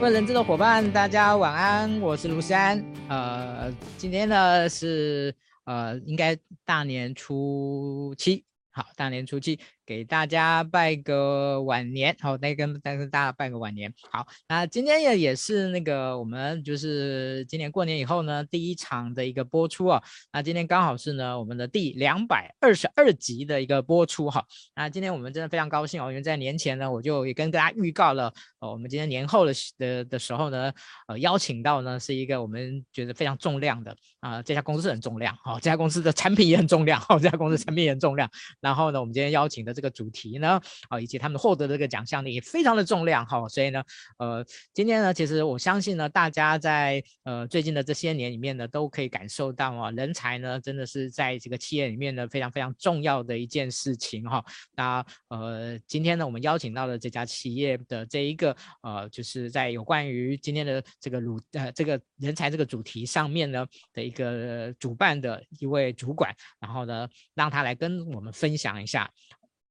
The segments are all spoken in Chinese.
问人质的伙伴，大家晚安，我是卢山。呃，今天呢是呃，应该大年初七，好，大年初七。给大家拜个晚年，好，再跟再跟大家拜个晚年，好，那今天也也是那个我们就是今年过年以后呢第一场的一个播出啊，那今天刚好是呢我们的第两百二十二集的一个播出哈，那今天我们真的非常高兴哦，因为在年前呢我就也跟大家预告了，哦，我们今天年后的的的时候呢，呃，邀请到呢是一个我们觉得非常重量的啊、这家公司很重量，好，这家公司的产品也很重量，好，这家公司产品也很重量，然后呢我们今天邀请的。这个主题呢，啊，以及他们获得的这个奖项呢，也非常的重量哈，所以呢，呃，今天呢，其实我相信呢，大家在呃最近的这些年里面呢，都可以感受到啊，人才呢，真的是在这个企业里面呢，非常非常重要的一件事情哈。那呃，今天呢，我们邀请到了这家企业的这一个呃，就是在有关于今天的这个鲁呃这个人才这个主题上面呢的一个主办的一位主管，然后呢，让他来跟我们分享一下。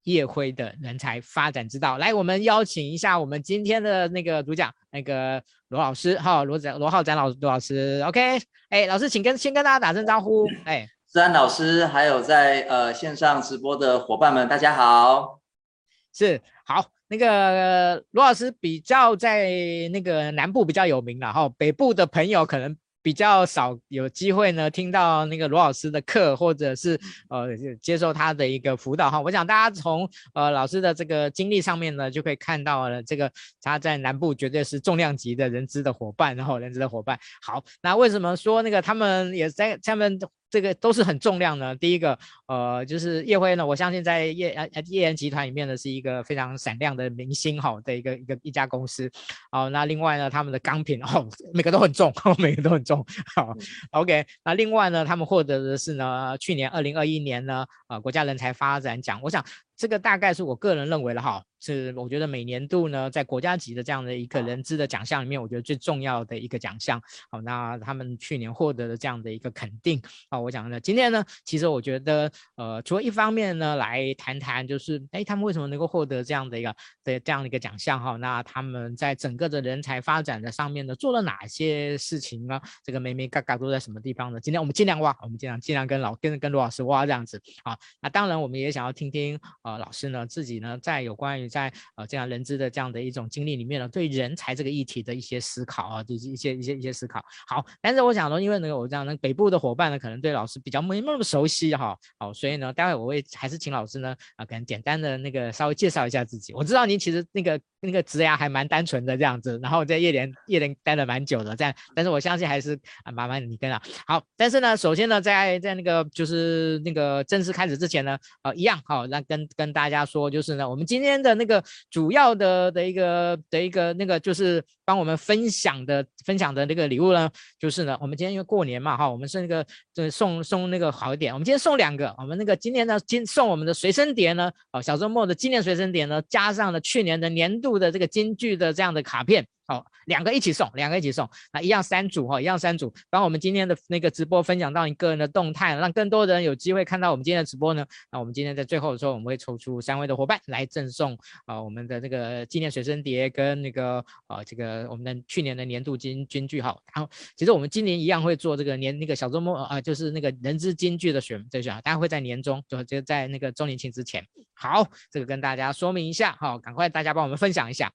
业辉的人才发展之道，来，我们邀请一下我们今天的那个主讲，那个罗老师，哈，罗展罗浩展老罗老师，OK，哎，老师，请跟先跟大家打声招呼，哎，思安老师，还有在呃线上直播的伙伴们，大家好，是好，那个罗老师比较在那个南部比较有名了哈，北部的朋友可能。比较少有机会呢，听到那个罗老师的课，或者是呃接受他的一个辅导哈。我想大家从呃老师的这个经历上面呢，就可以看到了这个他在南部绝对是重量级的人资的伙伴，然后人资的伙伴。好，那为什么说那个他们也在他们？这个都是很重量的。第一个，呃，就是叶辉呢，我相信在叶呃叶岩集团里面呢，是一个非常闪亮的明星哈的一个一个一家公司。好，那另外呢，他们的钢品哦，每个都很重，每个都很重。好，OK。那另外呢，他们获得的是呢，去年二零二一年呢，呃，国家人才发展奖。我想这个大概是我个人认为的哈。是我觉得每年度呢，在国家级的这样的一个人资的奖项里面，我觉得最重要的一个奖项。好，那他们去年获得的这样的一个肯定。好，我讲呢，今天呢，其实我觉得，呃，除了一方面呢，来谈谈就是，哎，他们为什么能够获得这样的一个的这样的一个奖项？哈，那他们在整个的人才发展的上面呢，做了哪些事情呢？这个眉眉嘎嘎都在什么地方呢？今天我们尽量挖，我们尽量尽量跟老跟跟罗老师挖这样子。好，那当然我们也想要听听，呃，老师呢自己呢在有关于。在呃这样人资的这样的一种经历里面呢，对人才这个议题的一些思考啊，就是一些一些一些思考。好，但是我想说，因为呢，我这样呢，北部的伙伴呢，可能对老师比较没那么熟悉哈。好，所以呢，待会我会还是请老师呢啊，可能简单的那个稍微介绍一下自己。我知道您其实那个那个职涯还蛮单纯的这样子，然后在业联业联待了蛮久的这样，但是我相信还是啊麻烦你跟啊。好，但是呢，首先呢，在在那个就是那个正式开始之前呢，呃，一样好，那跟跟大家说就是呢，我们今天的。那个主要的的一个的一个那个就是帮我们分享的分享的那个礼物呢，就是呢，我们今天因为过年嘛哈，我们是那个就是送送那个好一点，我们今天送两个，我们那个今年呢今送我们的随身碟呢，哦小周末的纪念随身碟呢，加上了去年的年度的这个京剧的这样的卡片。好，两个一起送，两个一起送，那一样三组哈，一样三组，帮我们今天的那个直播分享到你个人的动态，让更多的人有机会看到我们今天的直播呢。那我们今天在最后的时候，我们会抽出三位的伙伴来赠送啊、我们的这个纪念随身碟跟那个啊、呃，这个我们的去年的年度金金句哈。然后其实我们今年一样会做这个年那个小周末啊、呃，就是那个人之金句的选这选，大家会在年终就就在那个周年庆之前。好，这个跟大家说明一下，好，赶快大家帮我们分享一下。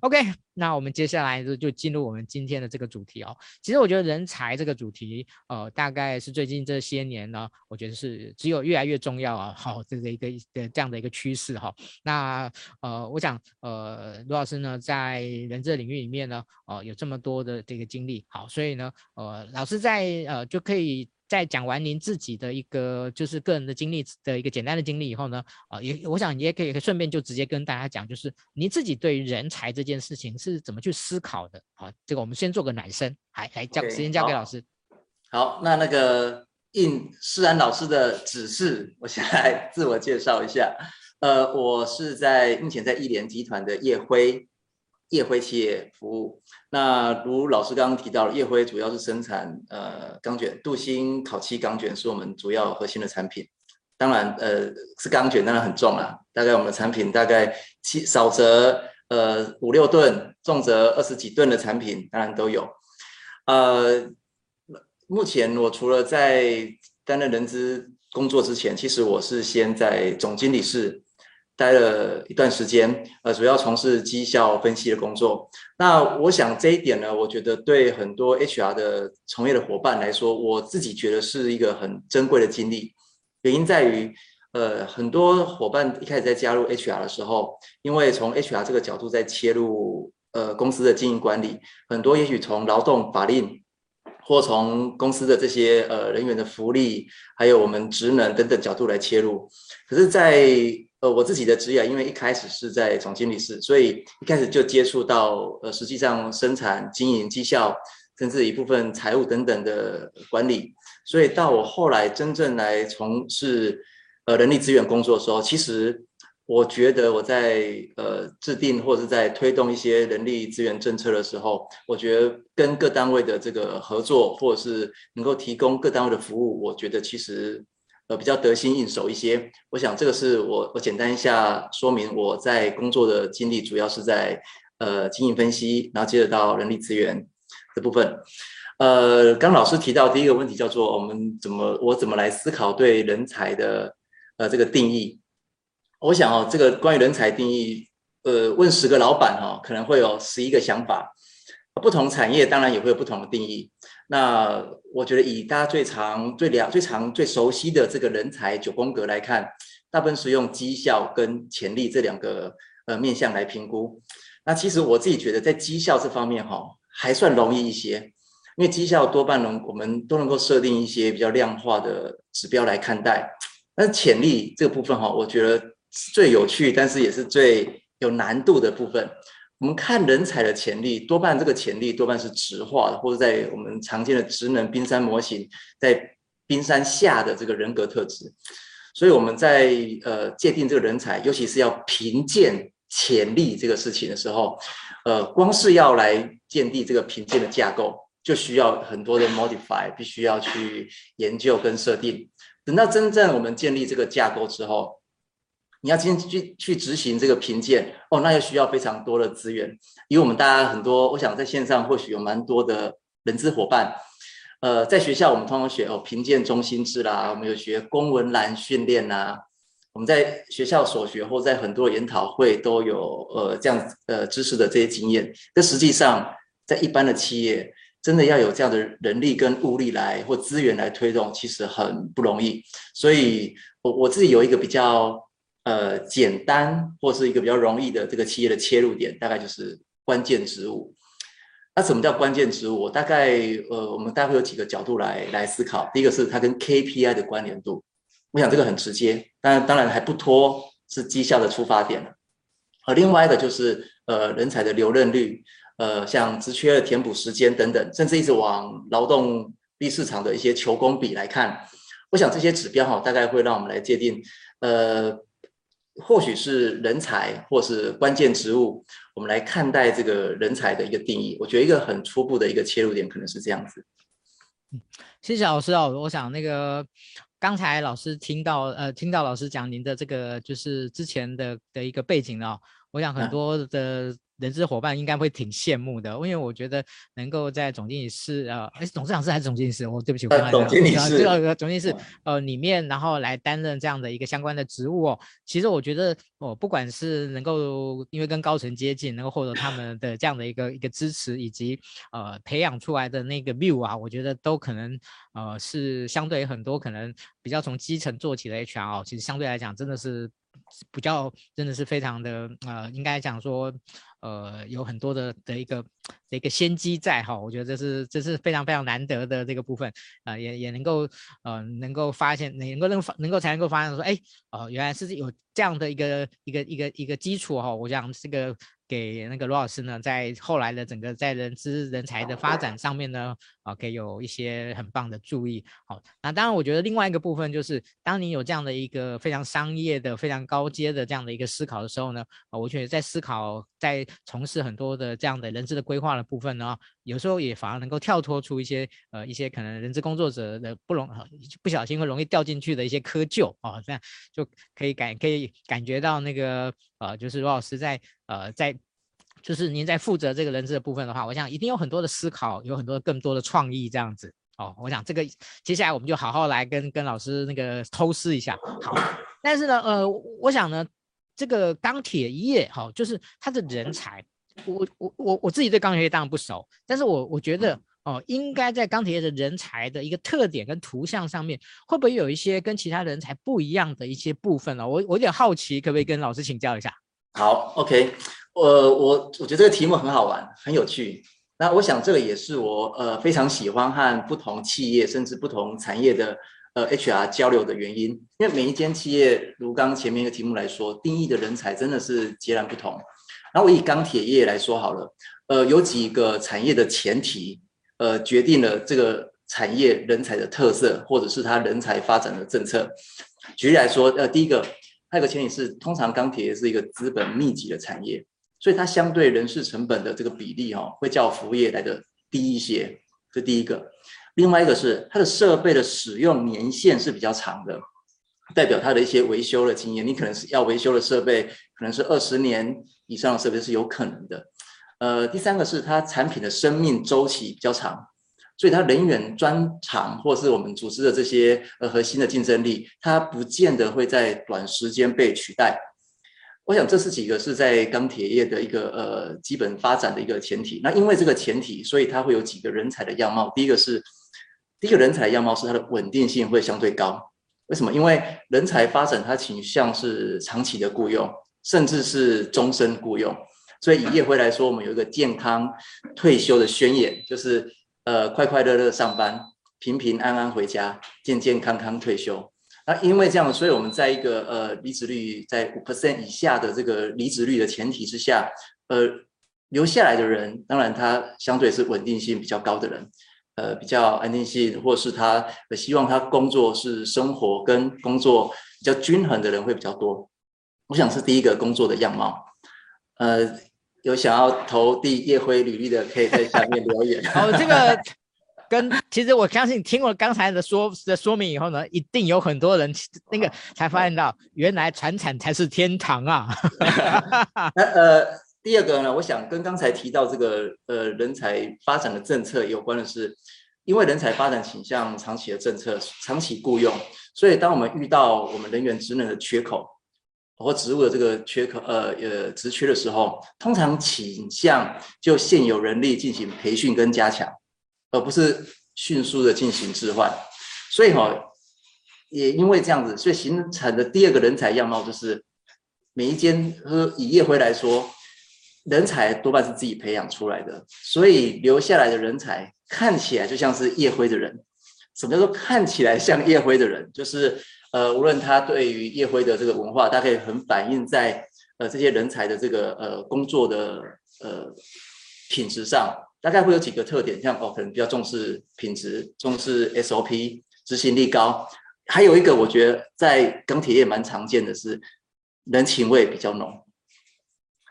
OK，那我们接下下来就就进入我们今天的这个主题哦。其实我觉得人才这个主题，呃，大概是最近这些年呢，我觉得是只有越来越重要啊。好，这个一个的这样的一个趋势哈。那呃，我想呃，罗老师呢，在人资领域里面呢，呃，有这么多的这个经历，好，所以呢，呃，老师在呃就可以。在讲完您自己的一个就是个人的经历的一个简单的经历以后呢，啊，也我想也可以顺便就直接跟大家讲，就是您自己对人才这件事情是怎么去思考的？啊，这个我们先做个暖身，来来交时间交给老师。好，那那个应思安老师的指示，我先来 自我介绍一下。呃，我是在目前在业联集团的叶辉。业辉企业服务，那如老师刚刚提到了，业辉主要是生产呃钢卷，镀锌烤漆钢卷是我们主要核心的产品。当然，呃是钢卷，当然很重啊，大概我们的产品大概七少则呃五六吨，重则二十几吨的产品，当然都有。呃，目前我除了在担任人资工作之前，其实我是先在总经理室待了一段时间，呃，主要从事绩效分析的工作。那我想这一点呢，我觉得对很多 HR 的从业的伙伴来说，我自己觉得是一个很珍贵的经历。原因在于，呃，很多伙伴一开始在加入 HR 的时候，因为从 HR 这个角度在切入，呃，公司的经营管理，很多也许从劳动法令，或从公司的这些呃人员的福利，还有我们职能等等角度来切入。可是，在呃，我自己的职业，因为一开始是在总经理室，所以一开始就接触到呃，实际上生产、经营、绩效，甚至一部分财务等等的管理。所以到我后来真正来从事呃人力资源工作的时候，其实我觉得我在呃制定或者是在推动一些人力资源政策的时候，我觉得跟各单位的这个合作，或者是能够提供各单位的服务，我觉得其实。呃，比较得心应手一些。我想这个是我我简单一下说明我在工作的经历，主要是在呃经营分析，然后接着到人力资源的部分。呃，刚老师提到第一个问题叫做我们怎么我怎么来思考对人才的呃这个定义？我想哦，这个关于人才定义，呃，问十个老板、哦，可能会有十一个想法。不同产业当然也会有不同的定义。那我觉得以大家最常、最了、最常、最熟悉的这个人才九宫格来看，大部分是用绩效跟潜力这两个呃面向来评估。那其实我自己觉得在绩效这方面哈、哦，还算容易一些，因为绩效多半能我们都能够设定一些比较量化的指标来看待。但潜力这个部分哈、哦，我觉得最有趣，但是也是最有难度的部分。我们看人才的潜力，多半这个潜力多半是直化的，或者在我们常见的职能冰山模型，在冰山下的这个人格特质。所以我们在呃界定这个人才，尤其是要评鉴潜力这个事情的时候，呃，光是要来建立这个评鉴的架构，就需要很多的 modify，必须要去研究跟设定。等到真正我们建立这个架构之后，你要今天去去执行这个评鉴哦，那又需要非常多的资源。因为我们大家很多，我想在线上或许有蛮多的人资伙伴。呃，在学校我们通常学哦评鉴中心制啦，我们有学公文栏训练呐。我们在学校所学或在很多研讨会都有呃这样呃知识的这些经验。但实际上在一般的企业，真的要有这样的人力跟物力来或资源来推动，其实很不容易。所以我我自己有一个比较。呃，简单或是一个比较容易的这个企业的切入点，大概就是关键职务。那什么叫关键职务？大概呃，我们大概会有几个角度来来思考。第一个是它跟 KPI 的关联度，我想这个很直接，但当然还不脱是绩效的出发点。而另外一个就是呃，人才的留任率，呃，像职缺的填补时间等等，甚至一直往劳动力市场的一些求工比来看，我想这些指标哈，大概会让我们来界定呃。或许是人才，或是关键职务，我们来看待这个人才的一个定义。我觉得一个很初步的一个切入点可能是这样子。嗯，谢谢老师哦。我想那个刚才老师听到呃，听到老师讲您的这个就是之前的的一个背景哦，我想很多的。嗯人资伙伴应该会挺羡慕的，因为我觉得能够在总经理室，呃，哎，董事长室还是总经理室？我、哦、对不起，我刚才总经理室，这个总经理室，呃，里面然后来担任这样的一个相关的职务哦。其实我觉得，哦，不管是能够因为跟高层接近，能够获得他们的这样的一个一个支持，以及呃培养出来的那个 view 啊，我觉得都可能呃是相对很多可能比较从基层做起的 HR 哦，其实相对来讲真的是比较真的是非常的呃，应该讲说。呃，有很多的的一个的一个先机在哈，我觉得这是这是非常非常难得的这个部分啊、呃，也也能够呃能够发现，能够能能够才能够发现说，哎，哦、原来是有这样的一个一个一个一个基础哈，我想这个。给那个罗老师呢，在后来的整个在人资人才的发展上面呢，啊，给有一些很棒的注意。好，那当然，我觉得另外一个部分就是，当你有这样的一个非常商业的、非常高阶的这样的一个思考的时候呢，啊，我觉得在思考、在从事很多的这样的人资的规划的部分呢，有时候也反而能够跳脱出一些呃一些可能人资工作者的不容不小心会容易掉进去的一些窠臼啊，这样就可以感可以感觉到那个呃，就是罗老师在呃在。就是您在负责这个人资的部分的话，我想一定有很多的思考，有很多更多的创意这样子哦。我想这个接下来我们就好好来跟跟老师那个偷师一下。好，但是呢，呃，我想呢，这个钢铁业哈、哦，就是它的人才，我我我我自己对钢铁业当然不熟，但是我我觉得哦，应该在钢铁业的人才的一个特点跟图像上面，会不会有一些跟其他人才不一样的一些部分呢？我我有点好奇，可不可以跟老师请教一下？好，OK。呃，我我觉得这个题目很好玩，很有趣。那我想这个也是我呃非常喜欢和不同企业甚至不同产业的呃 HR 交流的原因。因为每一间企业，如刚前面一个题目来说，定义的人才真的是截然不同。然后我以钢铁业来说好了，呃，有几个产业的前提，呃，决定了这个产业人才的特色，或者是它人才发展的政策。举例来说，呃，第一个，还有个前提是，通常钢铁是一个资本密集的产业。所以它相对人事成本的这个比例哈，会较服务业来的低一些，这第一个。另外一个是它的设备的使用年限是比较长的，代表它的一些维修的经验，你可能是要维修的设备，可能是二十年以上的设备是有可能的。呃，第三个是它产品的生命周期比较长，所以它人员专长或是我们组织的这些呃核心的竞争力，它不见得会在短时间被取代。我想这是几个是在钢铁业的一个呃基本发展的一个前提。那因为这个前提，所以它会有几个人才的样貌。第一个是，第一个人才的样貌是它的稳定性会相对高。为什么？因为人才发展它倾向是长期的雇佣，甚至是终身雇佣。所以以业辉来说，我们有一个健康退休的宣言，就是呃快快乐乐上班，平平安安回家，健健康康退休。那因为这样，所以我们在一个呃离职率在五 percent 以下的这个离职率的前提之下，呃，留下来的人，当然他相对是稳定性比较高的人，呃，比较安定性，或是他希望他工作是生活跟工作比较均衡的人会比较多。我想是第一个工作的样貌。呃，有想要投递叶辉履历的，可以在下面留言。哦，这个。跟其实我相信听了刚才的说的说明以后呢，一定有很多人那个才发现到，原来传产才是天堂啊。那呃，第二个呢，我想跟刚才提到这个呃人才发展的政策有关的是，因为人才发展倾向长期的政策，长期雇佣，所以当我们遇到我们人员职能的缺口或职务的这个缺口呃呃职缺的时候，通常倾向就现有人力进行培训跟加强。而不是迅速的进行置换，所以哈，也因为这样子，所以形成的第二个人才样貌就是，每一间和以业辉来说，人才多半是自己培养出来的，所以留下来的人才看起来就像是业辉的人。什么叫做看起来像业辉的人？就是呃，无论他对于业辉的这个文化，他可以很反映在呃这些人才的这个呃工作的呃品质上。大概会有几个特点，像哦，可能比较重视品质，重视 SOP，执行力高。还有一个，我觉得在钢铁业蛮常见的是人情味比较浓。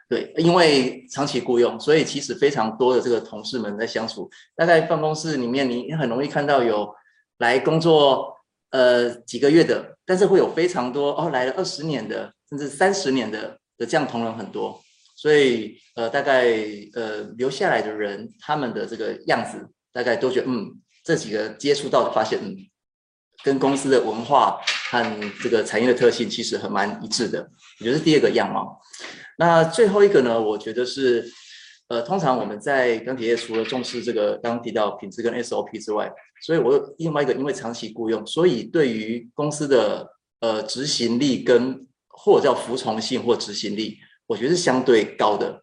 对，因为长期雇佣，所以其实非常多的这个同事们在相处。大概办公室里面，你很容易看到有来工作呃几个月的，但是会有非常多哦来了二十年的，甚至三十年的的这样同仁很多。所以，呃，大概呃留下来的人，他们的这个样子，大概都觉得，嗯，这几个接触到的发现，嗯，跟公司的文化和这个产业的特性其实很蛮一致的。我觉得是第二个样貌。那最后一个呢，我觉得是，呃，通常我们在钢铁业除了重视这个刚提到品质跟 SOP 之外，所以我另外一个，因为长期雇佣，所以对于公司的呃执行力跟或者叫服从性或执行力。我觉得是相对高的，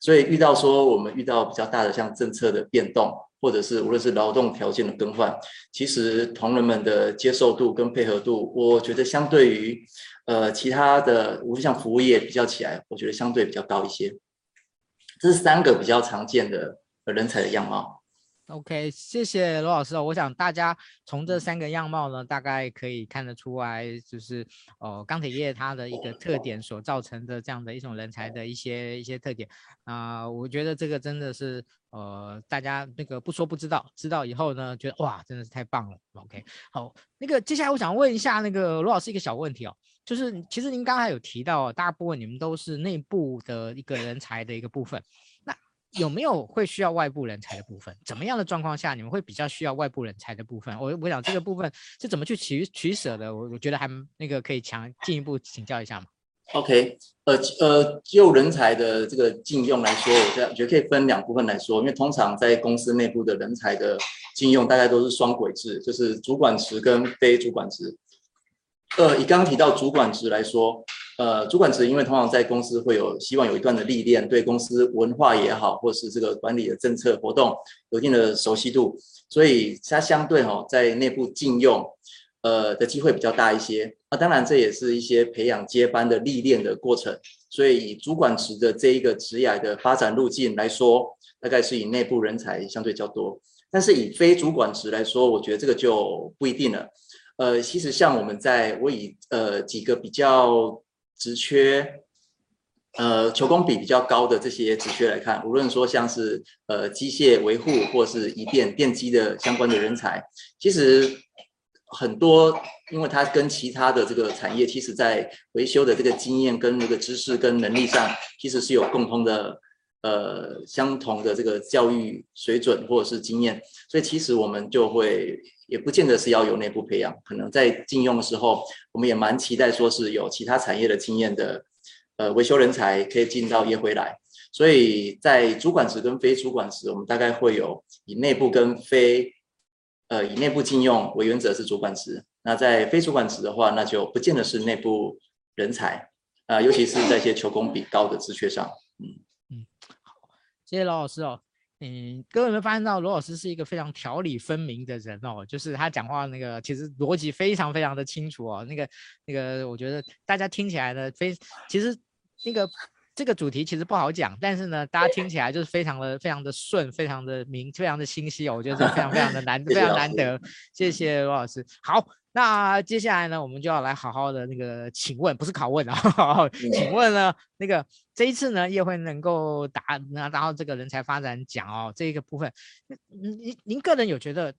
所以遇到说我们遇到比较大的像政策的变动，或者是无论是劳动条件的更换，其实同仁们的接受度跟配合度，我觉得相对于呃其他的，无论像服务业比较起来，我觉得相对比较高一些。这是三个比较常见的人才的样貌。OK，谢谢罗老师哦。我想大家从这三个样貌呢，大概可以看得出来，就是哦，钢铁业它的一个特点所造成的这样的一种人才的一些一些特点啊，呃，我觉得这个真的是呃，大家那个不说不知道，知道以后呢，觉得哇，真的是太棒了。OK，好，那个接下来我想问一下那个罗老师一个小问题哦，就是其实您刚才有提到，大部分你们都是内部的一个人才的一个部分。那有没有会需要外部人才的部分？怎么样的状况下你们会比较需要外部人才的部分？我我想这个部分是怎么去取取舍的？我我觉得还那个可以强进一步请教一下嘛。OK，呃呃，就人才的这个禁用来说，我觉得可以分两部分来说，因为通常在公司内部的人才的禁用大概都是双轨制，就是主管职跟非主管职。呃，以刚刚提到主管职来说，呃，主管职因为通常在公司会有希望有一段的历练，对公司文化也好，或是这个管理的政策活动有一定的熟悉度，所以它相对哈、哦、在内部进用。呃的机会比较大一些，那当然这也是一些培养接班的历练的过程，所以以主管职的这一个职涯的发展路径来说，大概是以内部人才相对较多，但是以非主管职来说，我觉得这个就不一定了。呃，其实像我们在我以呃几个比较职缺，呃求工比比较高的这些职缺来看，无论说像是呃机械维护或是移电电机的相关的人才，其实。很多，因为它跟其他的这个产业，其实在维修的这个经验跟那个知识跟能力上，其实是有共通的，呃，相同的这个教育水准或者是经验，所以其实我们就会也不见得是要有内部培养，可能在进用的时候，我们也蛮期待说是有其他产业的经验的，呃，维修人才可以进到业辉来，所以在主管职跟非主管职，我们大概会有以内部跟非。呃，以内部进用为原则是主管职，那在非主管职的话，那就不见得是内部人才啊、尤其是在一些求工比高的职缺上。嗯嗯，好，谢谢罗老师哦。嗯，各位有没有发现到罗老师是一个非常条理分明的人哦？就是他讲话那个其实逻辑非常非常的清楚哦。那个那个，我觉得大家听起来呢，非其实那个。这个主题其实不好讲，但是呢，大家听起来就是非常的、非常的顺，非常的明，非常的清晰哦。我觉得是非常、非常的难，非常难得。谢谢罗老师。好，那接下来呢，我们就要来好好的那个请问，不是拷问啊，好好请问呢，那个这一次呢，业会能够达拿到这个人才发展奖哦，这一个部分，您您个人有觉得？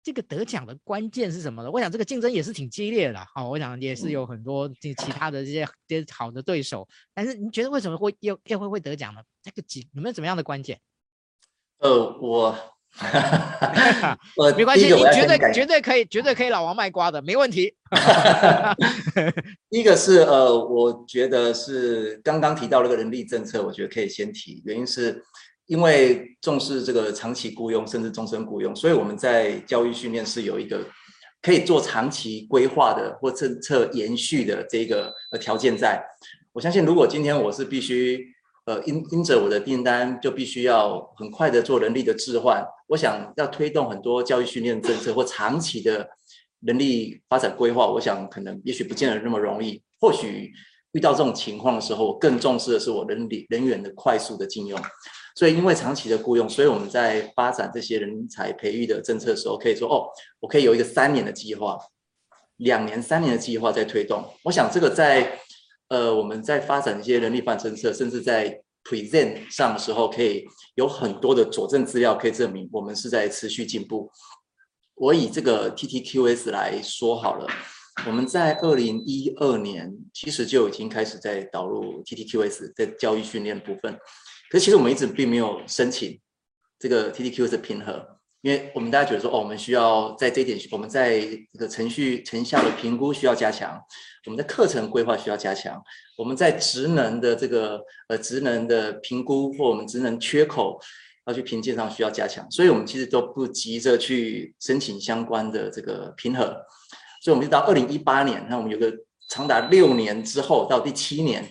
这个得奖的关键是什么呢？我想这个竞争也是挺激烈的，好，我想也是有很多这其他的这些这些好的对手。但是你觉得为什么会业业会会得奖呢？这个几有没有怎么样的关键？呃，我，我 没关系，你绝对绝对可以绝对可以老王卖瓜的，没问题。第一个是呃，我觉得是刚刚提到那个人力政策，我觉得可以先提，原因是。因为重视这个长期雇佣，甚至终身雇佣，所以我们在教育训练是有一个可以做长期规划的或政策延续的这个呃条件在。我相信，如果今天我是必须呃因因着我的订单就必须要很快的做人力的置换，我想要推动很多教育训练政策或长期的人力发展规划，我想可能也许不见得那么容易。或许遇到这种情况的时候，我更重视的是我人力人员的快速的进用。所以，因为长期的雇佣，所以我们在发展这些人才培育的政策的时候，可以说哦，我可以有一个三年的计划，两年、三年的计划在推动。我想这个在呃，我们在发展一些人力发展政策，甚至在 present 上的时候，可以有很多的佐证资料可以证明我们是在持续进步。我以这个 TTQS 来说好了，我们在二零一二年其实就已经开始在导入 TTQS 在教育训练部分。可是其实我们一直并没有申请这个 TTQS 的评核，因为我们大家觉得说，哦，我们需要在这一点，我们在这个程序成效的评估需要加强，我们的课程规划需要加强，我们在职能的这个呃职能的评估或我们职能缺口要去评鉴上需要加强，所以我们其实都不急着去申请相关的这个评核，所以我们就到二零一八年，那我们有个长达六年之后到第七年。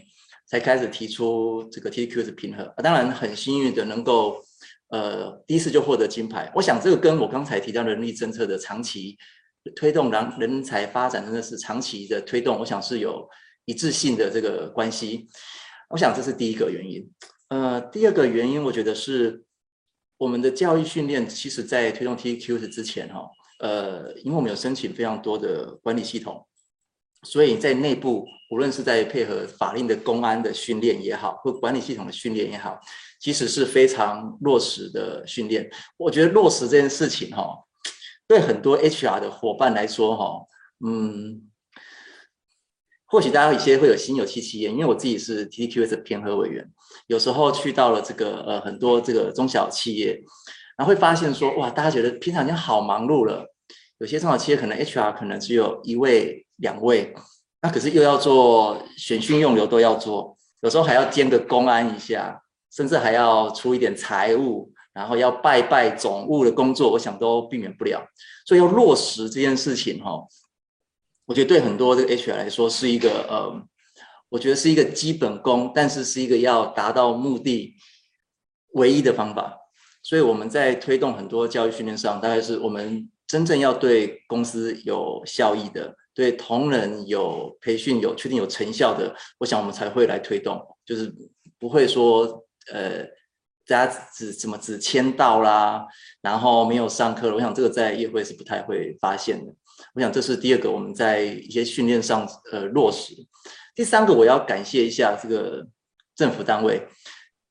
才开始提出这个 TQ 的评核，当然很幸运的能够，呃，第一次就获得金牌。我想这个跟我刚才提到人力政策的长期推动人人才发展，真的是长期的推动，我想是有一致性的这个关系。我想这是第一个原因。呃，第二个原因，我觉得是我们的教育训练，其实在推动 TQs 之前，哈，呃，因为我们有申请非常多的管理系统。所以在内部，无论是在配合法令的公安的训练也好，或管理系统的训练也好，其实是非常落实的训练。我觉得落实这件事情，哈，对很多 HR 的伙伴来说，哈，嗯，或许大家有一些会有心有戚戚焉，因为我自己是 TQS 的评核委员，有时候去到了这个呃很多这个中小企业，然后会发现说哇，大家觉得平常已经好忙碌了，有些中小企业可能 HR 可能只有一位两位，那可是又要做选训用留都要做，有时候还要兼个公安一下，甚至还要出一点财务，然后要拜拜总务的工作，我想都避免不了，所以要落实这件事情哈。我觉得对很多这个 HR 来说是一个呃，我觉得是一个基本功，但是是一个要达到目的唯一的方法。所以我们在推动很多教育训练上，大概是我们真正要对公司有效益的，对同仁有培训有确定有成效的，我想我们才会来推动，就是不会说呃，大家只怎么只签到啦，然后没有上课了。我想这个在业会是不太会发现的。我想这是第二个，我们在一些训练上呃落实。第三个，我要感谢一下这个政府单位。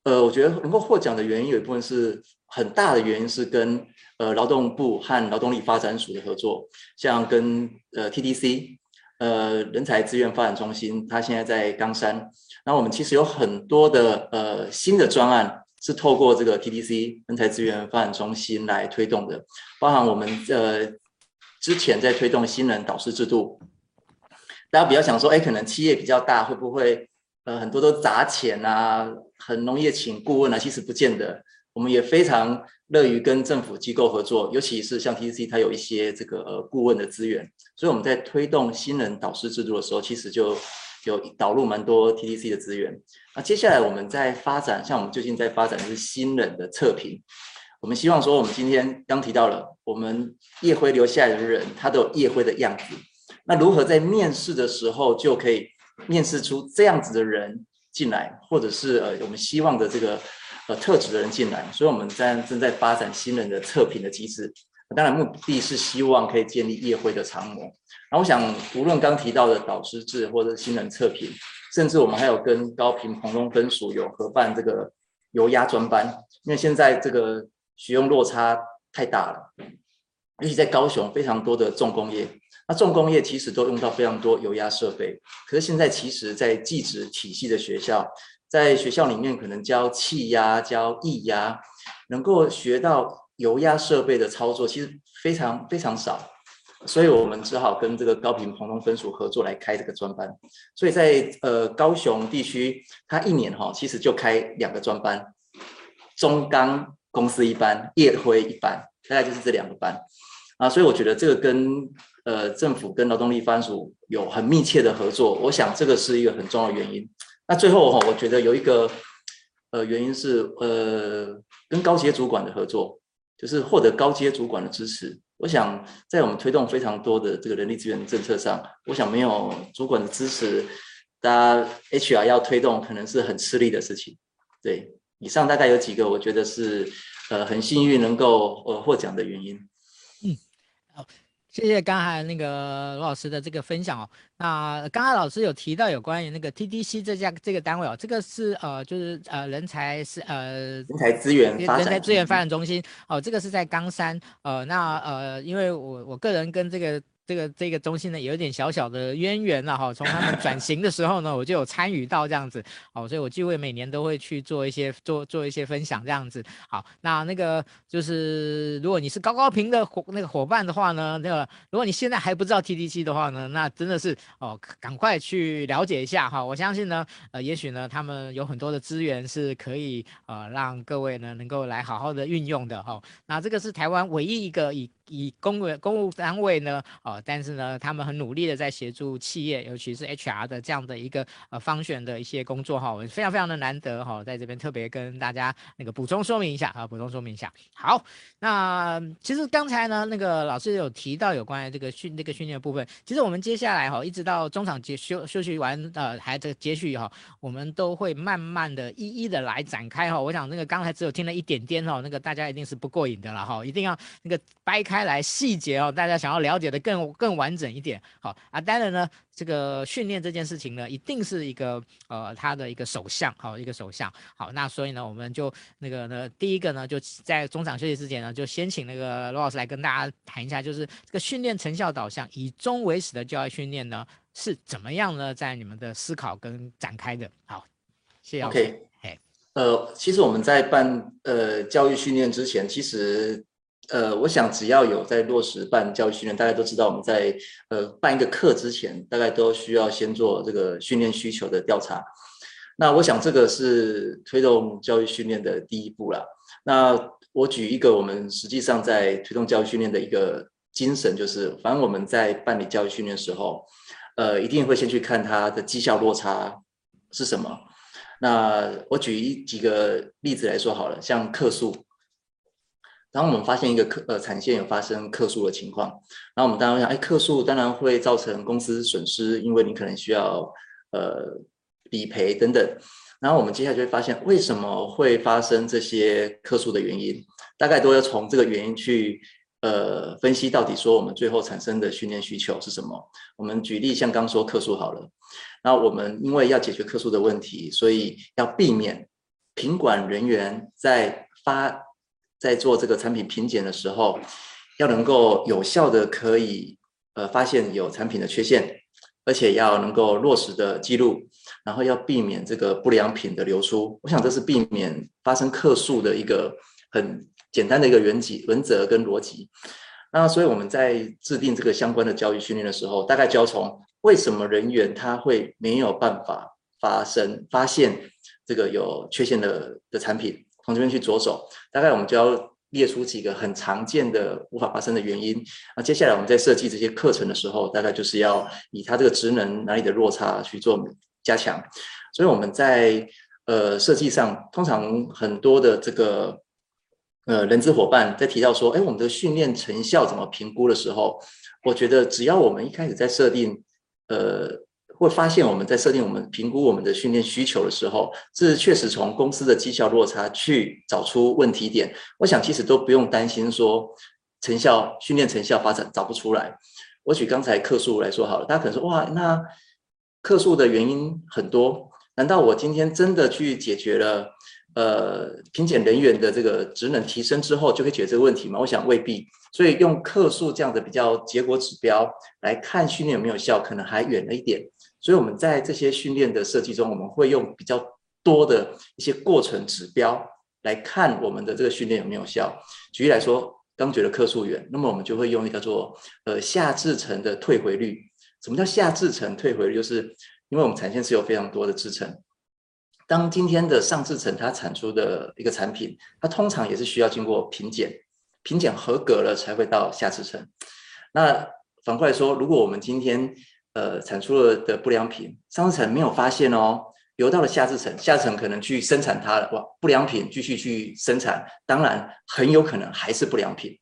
呃，我觉得能够获奖的原因有一部分是很大的原因是跟呃劳动部和劳动力发展署的合作，像跟呃 TDC 呃人才资源发展中心，它现在在冈山。那我们其实有很多的呃新的专案是透过这个 TDC 人才资源发展中心来推动的，包含我们呃。之前在推动新人导师制度，大家比较想说，哎，可能企业比较大，会不会呃很多都砸钱啊，很容易请顾问啊？其实不见得，我们也非常乐于跟政府机构合作，尤其是像 TTC，它有一些这个呃顾问的资源，所以我们在推动新人导师制度的时候，其实就有导入蛮多 TTC 的资源。那接下来我们在发展，像我们最近在发展的是新人的测评。我们希望说，我们今天刚提到了，我们业辉留下来的人，他都有业辉的样子。那如何在面试的时候就可以面试出这样子的人进来，或者是呃我们希望的这个呃特质的人进来？所以我们在正在发展新人的测评的机制。当然，目的是希望可以建立业会的常模。然后我想，无论刚提到的导师制或者新人测评，甚至我们还有跟高屏澎东分署有合办这个油压专班，因为现在这个。使用落差太大了，尤其在高雄非常多的重工业，那重工业其实都用到非常多油压设备。可是现在其实，在技职体系的学校，在学校里面可能教气压、教液压，能够学到油压设备的操作，其实非常非常少。所以我们只好跟这个高屏澎东分署合作来开这个专班。所以在呃高雄地区，它一年哈其实就开两个专班，中钢。公司一班，业辉一班，大概就是这两个班啊，所以我觉得这个跟呃政府跟劳动力发展署有很密切的合作，我想这个是一个很重要的原因。那最后哈，我觉得有一个呃原因是呃跟高阶主管的合作，就是获得高阶主管的支持。我想在我们推动非常多的这个人力资源政策上，我想没有主管的支持，大家 HR 要推动可能是很吃力的事情，对。以上大概有几个，我觉得是呃很幸运能够呃获奖的原因。谢谢刚才那个罗老师的这个分享哦。那刚才老师有提到有关于那个 TDC 这家这个单位哦，这个是呃就是呃人才是呃人才资源人才资源发展中心哦，这个是在冈山呃那呃因为我我个人跟这个。这个这个中心呢，有点小小的渊源了哈。从他们转型的时候呢，我就有参与到这样子，哦，所以我几乎每年都会去做一些做做一些分享这样子。好，那那个就是如果你是高高频的伙那个伙伴的话呢，那个如果你现在还不知道 TDC 的话呢，那真的是哦，赶快去了解一下哈。我相信呢，呃，也许呢，他们有很多的资源是可以呃让各位呢能够来好好的运用的哈。那这个是台湾唯一一个以以公务公务单位呢，哦，但是呢，他们很努力的在协助企业，尤其是 HR 的这样的一个呃方选的一些工作哈，我非常非常的难得哈，在这边特别跟大家那个补充说明一下啊，补充说明一下。好，那其实刚才呢，那个老师有提到有关于这个训那个训练部分，其实我们接下来哈，一直到中场结休休息完呃，还这个接续以后，我们都会慢慢的一一的来展开哈。我想那个刚才只有听了一点点哈，那个大家一定是不过瘾的了哈，一定要那个掰开。开来细节哦，大家想要了解的更更完整一点，好啊。当然呢，这个训练这件事情呢，一定是一个呃，他的一个首项，好，一个首项。好，那所以呢，我们就那个呢，第一个呢，就在中场休息之前呢，就先请那个罗老师来跟大家谈一下，就是这个训练成效导向，以终为始的教育训练呢。是怎么样呢？在你们的思考跟展开的？好，谢谢。OK，呃，其实我们在办呃教育训练之前，其实呃，我想只要有在落实办教育训练，大家都知道我们在呃办一个课之前，大概都需要先做这个训练需求的调查。那我想这个是推动教育训练的第一步了。那我举一个我们实际上在推动教育训练的一个精神，就是反正我们在办理教育训练的时候，呃，一定会先去看它的绩效落差是什么。那我举一几个例子来说好了，像课数诉，当我们发现一个客呃产线有发生客诉的情况，然后我们当然想，哎，客诉当然会造成公司损失，因为你可能需要呃理赔等等。然后我们接下来就会发现，为什么会发生这些客诉的原因，大概都要从这个原因去呃分析到底说我们最后产生的训练需求是什么。我们举例，像刚说客诉好了。那我们因为要解决客诉的问题，所以要避免品管人员在发在做这个产品品检的时候，要能够有效的可以呃发现有产品的缺陷，而且要能够落实的记录，然后要避免这个不良品的流出。我想这是避免发生客诉的一个很简单的一个原则原则跟逻辑。那所以我们在制定这个相关的教育训练的时候，大概就要从。为什么人员他会没有办法发生发现这个有缺陷的的产品？从这边去着手，大概我们就要列出几个很常见的无法发生的原因。那接下来我们在设计这些课程的时候，大概就是要以它这个职能哪里的落差去做加强。所以我们在呃设计上，通常很多的这个呃人资伙伴在提到说，哎，我们的训练成效怎么评估的时候，我觉得只要我们一开始在设定。呃，会发现我们在设定我们评估我们的训练需求的时候，是确实从公司的绩效落差去找出问题点。我想其实都不用担心说成效训练成效发展找不出来。我举刚才客诉来说好了，大家可能说哇，那客诉的原因很多，难道我今天真的去解决了呃品检人员的这个职能提升之后，就可以解决这个问题吗？我想未必。所以用客诉这样的比较结果指标来看训练有没有效，可能还远了一点。所以我们在这些训练的设计中，我们会用比较多的一些过程指标来看我们的这个训练有没有效。举例来说，刚觉得客诉源，那么我们就会用一个叫做呃下制程的退回率。什么叫下制程退回率？就是因为我们产线是有非常多的制程，当今天的上制程它产出的一个产品，它通常也是需要经过品检。品检合格了才会到下制程。那反过来说，如果我们今天呃产出了的不良品，上层没有发现哦，流到了下制程，下层可能去生产它了，哇，不良品继续去生产，当然很有可能还是不良品。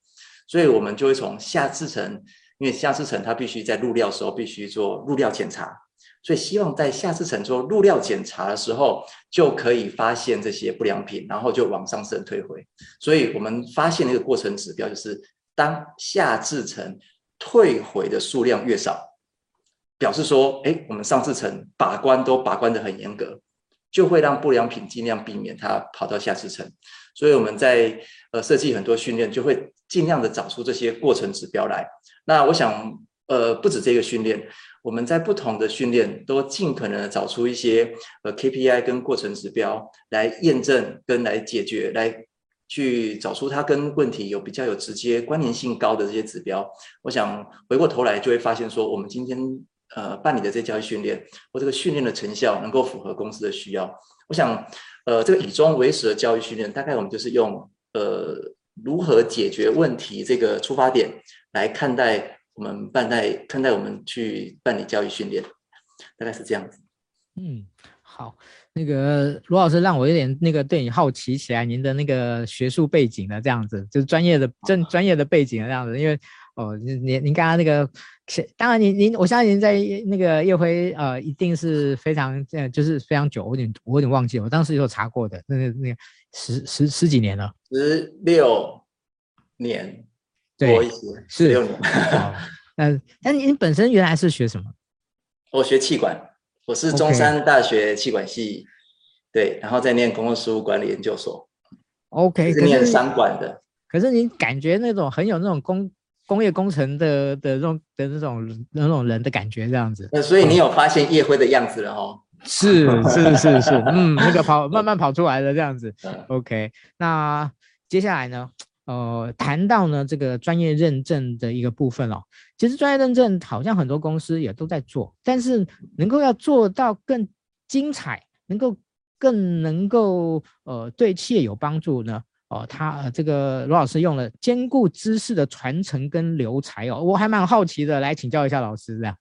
所以我们就会从下制层，因为下制层它必须在入料的时候必须做入料检查。所以希望在下制程做入料检查的时候，就可以发现这些不良品，然后就往上升退回。所以我们发现的一个过程指标就是，当下制程退回的数量越少，表示说，哎，我们上次层把关都把关得很严格，就会让不良品尽量避免它跑到下次层。所以我们在呃设计很多训练，就会尽量的找出这些过程指标来。那我想，呃，不止这个训练。我们在不同的训练都尽可能的找出一些呃 KPI 跟过程指标来验证跟来解决，来去找出它跟问题有比较有直接关联性高的这些指标。我想回过头来就会发现说，我们今天呃办理的这教育训练或这个训练的成效能够符合公司的需要。我想呃这个以终为始的教育训练，大概我们就是用呃如何解决问题这个出发点来看待。我们办待看待我们去办理教育训练，大概是这样子。嗯，好，那个罗老师让我有点那个对你好奇起来，您的那个学术背景的这样子，就是专业的正专业的背景的这样子。因为哦，您您您刚刚那个，当然您您，我相信您在那个叶辉呃，一定是非常呃，就是非常久，我有点我有点忘记了，我当时有查过的，那个那个十十十几年了，十六年。对，是六年。嗯，那您本身原来是学什么？我学气管，我是中山大学气管系，对，然后再念公共事务管理研究所。OK，是念商管的。可是您感觉那种很有那种工工业工程的的这种的那种那种人的感觉这样子。那所以你有发现叶辉的样子了哦？是是是是，嗯，那个跑慢慢跑出来的这样子。OK，那接下来呢？呃，谈到呢这个专业认证的一个部分哦，其实专业认证好像很多公司也都在做，但是能够要做到更精彩，能够更能够呃对企业有帮助呢？哦，他、呃、这个罗老师用了兼顾知识的传承跟留才哦，我还蛮好奇的，来请教一下老师这样。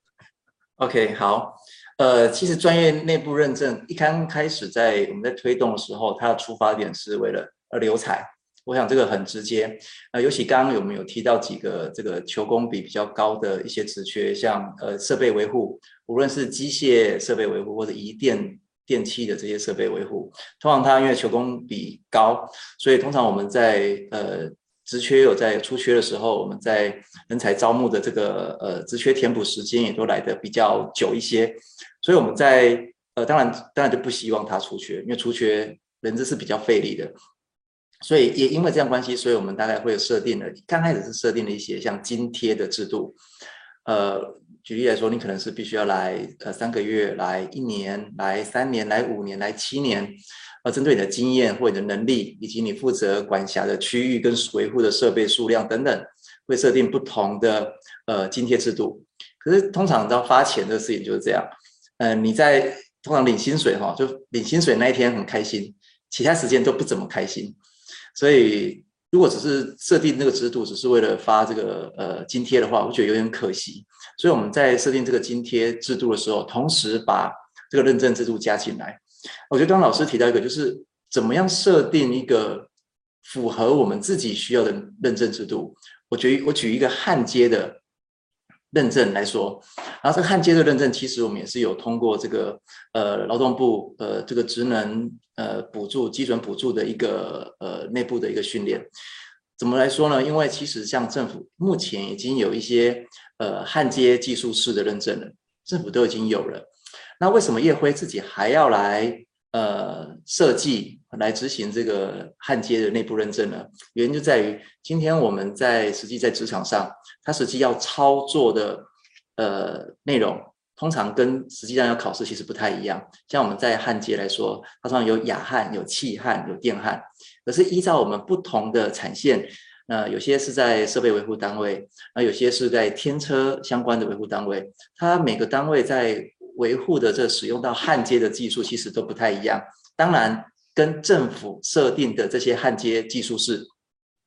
OK，好，呃，其实专业内部认证一刚开始在我们在推动的时候，它的出发点是为了呃留才。我想这个很直接，呃，尤其刚刚有没有提到几个这个求工比比较高的一些职缺，像呃设备维护，无论是机械设备维护或者移电电器的这些设备维护，通常它因为求工比高，所以通常我们在呃职缺有在出缺的时候，我们在人才招募的这个呃职缺填补时间也都来得比较久一些，所以我们在呃当然当然就不希望它出缺，因为出缺人资是比较费力的。所以也因为这样关系，所以我们大概会有设定了，刚开始是设定了一些像津贴的制度。呃，举例来说，你可能是必须要来呃三个月，来一年，来三年，来五年，来七年。呃，针对你的经验或你的能力，以及你负责管辖的区域跟维护的设备数量等等，会设定不同的呃津贴制度。可是通常到发钱的事情就是这样，嗯、你在通常领薪水哈，就领薪水那一天很开心，其他时间都不怎么开心。所以，如果只是设定这个制度，只是为了发这个呃津贴的话，我觉得有点可惜。所以我们在设定这个津贴制度的时候，同时把这个认证制度加进来。我觉得刚刚老师提到一个，就是怎么样设定一个符合我们自己需要的认证制度。我举我举一个焊接的。认证来说，然后这个焊接的认证，其实我们也是有通过这个呃劳动部呃这个职能呃补助基准补助的一个呃内部的一个训练。怎么来说呢？因为其实像政府目前已经有一些呃焊接技术士的认证了，政府都已经有了。那为什么业辉自己还要来呃设计来执行这个焊接的内部认证呢？原因就在于今天我们在实际在职场上。它实际要操作的呃内容，通常跟实际上要考试其实不太一样。像我们在焊接来说，它通常有氩焊、有气焊、有电焊。可是依照我们不同的产线，呃，有些是在设备维护单位，那有些是在天车相关的维护单位。它每个单位在维护的这使用到焊接的技术，其实都不太一样。当然，跟政府设定的这些焊接技术是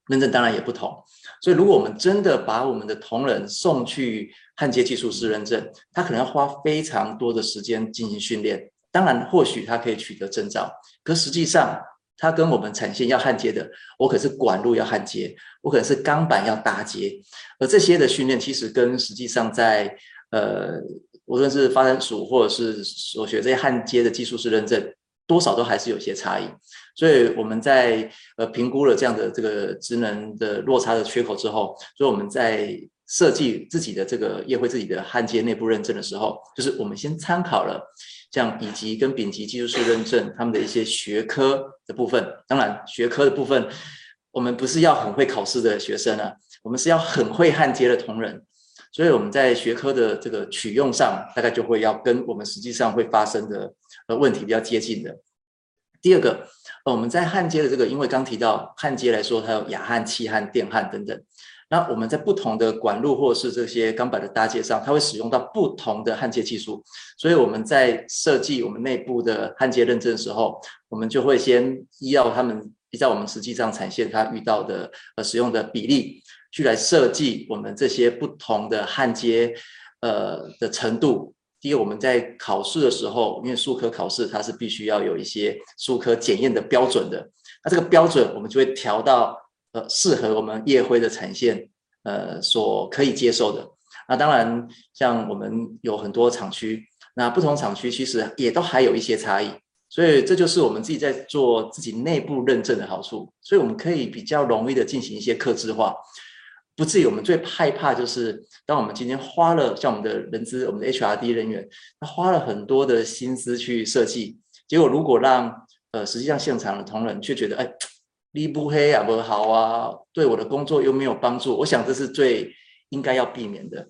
认证，当然也不同。所以，如果我们真的把我们的同仁送去焊接技术师认证，他可能要花非常多的时间进行训练。当然，或许他可以取得证照，可实际上，他跟我们产线要焊接的，我可是管路要焊接，我可能是钢板要搭接，而这些的训练其实跟实际上在呃，无论是发展署或者是所学这些焊接的技术师认证，多少都还是有些差异。所以我们在呃评估了这样的这个职能的落差的缺口之后，所以我们在设计自己的这个业会自己的焊接内部认证的时候，就是我们先参考了像乙级跟丙级技术师认证他们的一些学科的部分。当然，学科的部分我们不是要很会考试的学生啊，我们是要很会焊接的同仁。所以我们在学科的这个取用上，大概就会要跟我们实际上会发生的呃问题比较接近的。第二个。呃我们在焊接的这个，因为刚提到焊接来说，它有氩焊、气焊、电焊等等。那我们在不同的管路或是这些钢板的搭接上，它会使用到不同的焊接技术。所以我们在设计我们内部的焊接认证的时候，我们就会先依照他们依照我们实际上产线它遇到的呃使用的比例，去来设计我们这些不同的焊接呃的程度。第一个，我们在考试的时候，因为术科考试它是必须要有一些术科检验的标准的，那这个标准我们就会调到呃适合我们夜辉的产线呃所可以接受的。那当然，像我们有很多厂区，那不同厂区其实也都还有一些差异，所以这就是我们自己在做自己内部认证的好处，所以我们可以比较容易的进行一些客制化。不至于，我们最害怕就是，当我们今天花了像我们的人资，我们的 HRD 人员，他花了很多的心思去设计，结果如果让呃实际上现场的同仁却觉得，哎，你不黑啊不好啊，对我的工作又没有帮助，我想这是最应该要避免的。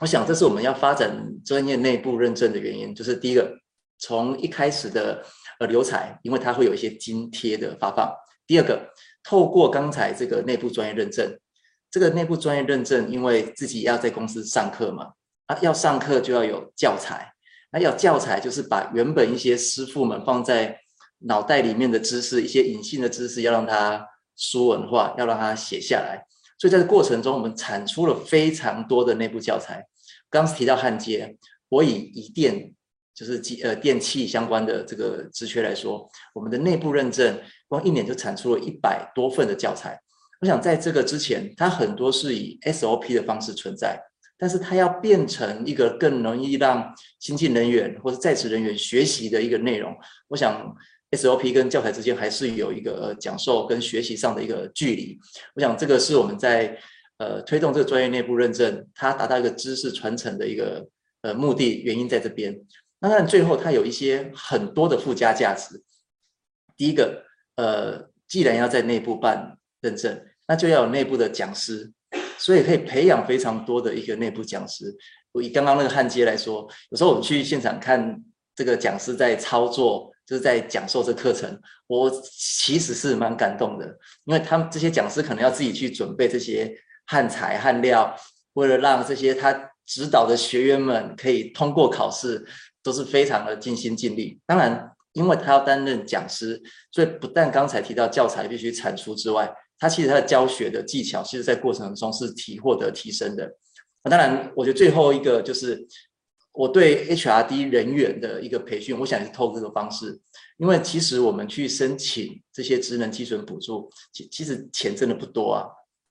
我想这是我们要发展专业内部认证的原因，就是第一个，从一开始的呃留才，因为它会有一些津贴的发放；第二个，透过刚才这个内部专业认证，这个内部专业认证，因为自己要在公司上课嘛，啊，要上课就要有教材，那要教材就是把原本一些师傅们放在脑袋里面的知识，一些隐性的知识，要让它书文化，要让它写下来。所以在这过程中，我们产出了非常多的内部教材。刚提到焊接，我以以电就是机呃电器相关的这个职缺来说，我们的内部认证光一年就产出了一百多份的教材。我想在这个之前，它很多是以 SOP 的方式存在，但是它要变成一个更容易让新进人员或者在职人员学习的一个内容。我想 SOP 跟教材之间还是有一个呃讲授跟学习上的一个距离。我想这个是我们在。呃，推动这个专业内部认证，它达到一个知识传承的一个呃目的，原因在这边。那当然，最后它有一些很多的附加价值。第一个，呃，既然要在内部办认证，那就要有内部的讲师，所以可以培养非常多的一个内部讲师。我以刚刚那个焊接来说，有时候我们去现场看这个讲师在操作，就是在讲授这课程，我其实是蛮感动的，因为他们这些讲师可能要自己去准备这些。焊材、焊料，为了让这些他指导的学员们可以通过考试，都是非常的尽心尽力。当然，因为他要担任讲师，所以不但刚才提到教材必须产出之外，他其实他的教学的技巧，其实在过程中是提获得提升的。那当然，我觉得最后一个就是我对 HRD 人员的一个培训，我想是透过这个方式，因为其实我们去申请这些职能基准补助，其其实钱真的不多啊。